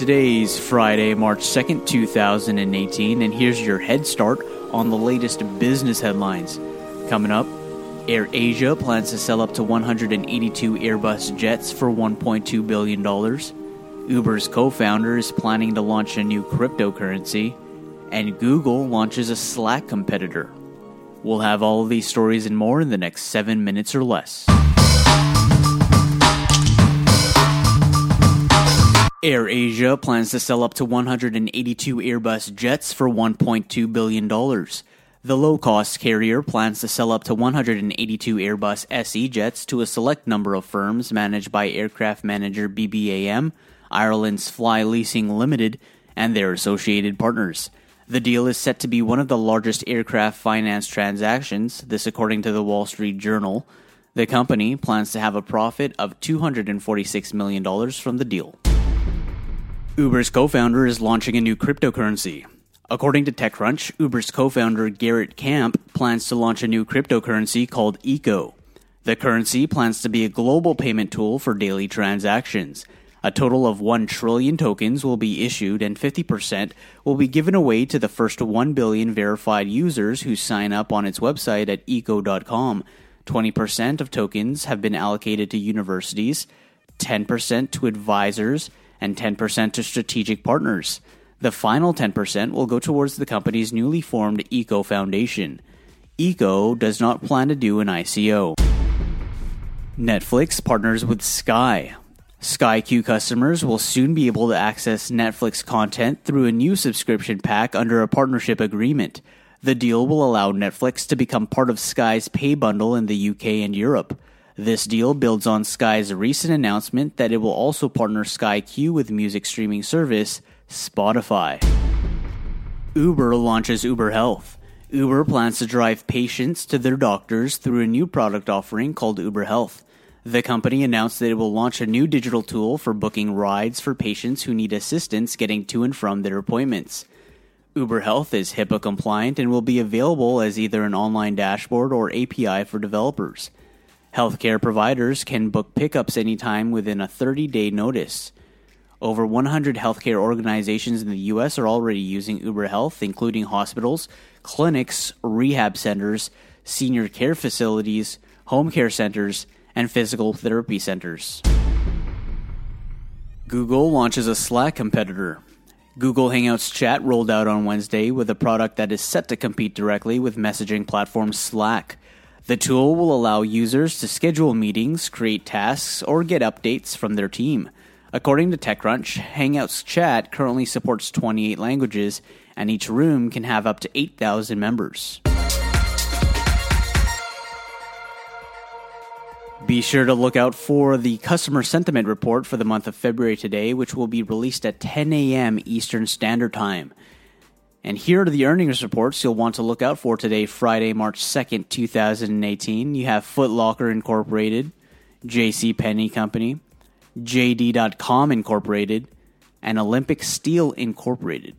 Today's Friday, March 2nd, 2018, and here's your head start on the latest business headlines. Coming up, Air Asia plans to sell up to 182 Airbus jets for $1.2 billion. Uber's co founder is planning to launch a new cryptocurrency. And Google launches a Slack competitor. We'll have all of these stories and more in the next seven minutes or less. Air Asia plans to sell up to 182 Airbus jets for $1.2 billion. The low cost carrier plans to sell up to 182 Airbus SE jets to a select number of firms managed by aircraft manager BBAM, Ireland's Fly Leasing Limited, and their associated partners. The deal is set to be one of the largest aircraft finance transactions, this according to the Wall Street Journal. The company plans to have a profit of $246 million from the deal. Uber's co founder is launching a new cryptocurrency. According to TechCrunch, Uber's co founder Garrett Camp plans to launch a new cryptocurrency called Eco. The currency plans to be a global payment tool for daily transactions. A total of 1 trillion tokens will be issued, and 50% will be given away to the first 1 billion verified users who sign up on its website at eco.com. 20% of tokens have been allocated to universities, 10% to advisors, and 10% to strategic partners. The final 10% will go towards the company's newly formed Eco Foundation. Eco does not plan to do an ICO. Netflix partners with Sky. Sky Q customers will soon be able to access Netflix content through a new subscription pack under a partnership agreement. The deal will allow Netflix to become part of Sky's pay bundle in the UK and Europe. This deal builds on Sky's recent announcement that it will also partner Sky Q with music streaming service Spotify. Uber launches Uber Health. Uber plans to drive patients to their doctors through a new product offering called Uber Health. The company announced that it will launch a new digital tool for booking rides for patients who need assistance getting to and from their appointments. Uber Health is HIPAA compliant and will be available as either an online dashboard or API for developers. Healthcare providers can book pickups anytime within a 30 day notice. Over 100 healthcare organizations in the U.S. are already using Uber Health, including hospitals, clinics, rehab centers, senior care facilities, home care centers, and physical therapy centers. Google launches a Slack competitor. Google Hangouts Chat rolled out on Wednesday with a product that is set to compete directly with messaging platform Slack. The tool will allow users to schedule meetings, create tasks, or get updates from their team. According to TechCrunch, Hangouts Chat currently supports 28 languages, and each room can have up to 8,000 members. Be sure to look out for the customer sentiment report for the month of February today, which will be released at 10 a.m. Eastern Standard Time. And here are the earnings reports you'll want to look out for today, Friday, March 2nd, 2018. You have Foot Locker Incorporated, J.C. Penney Company, JD.com Incorporated, and Olympic Steel Incorporated.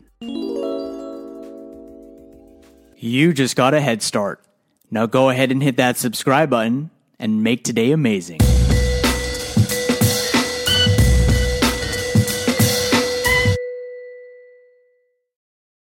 You just got a head start. Now go ahead and hit that subscribe button and make today amazing.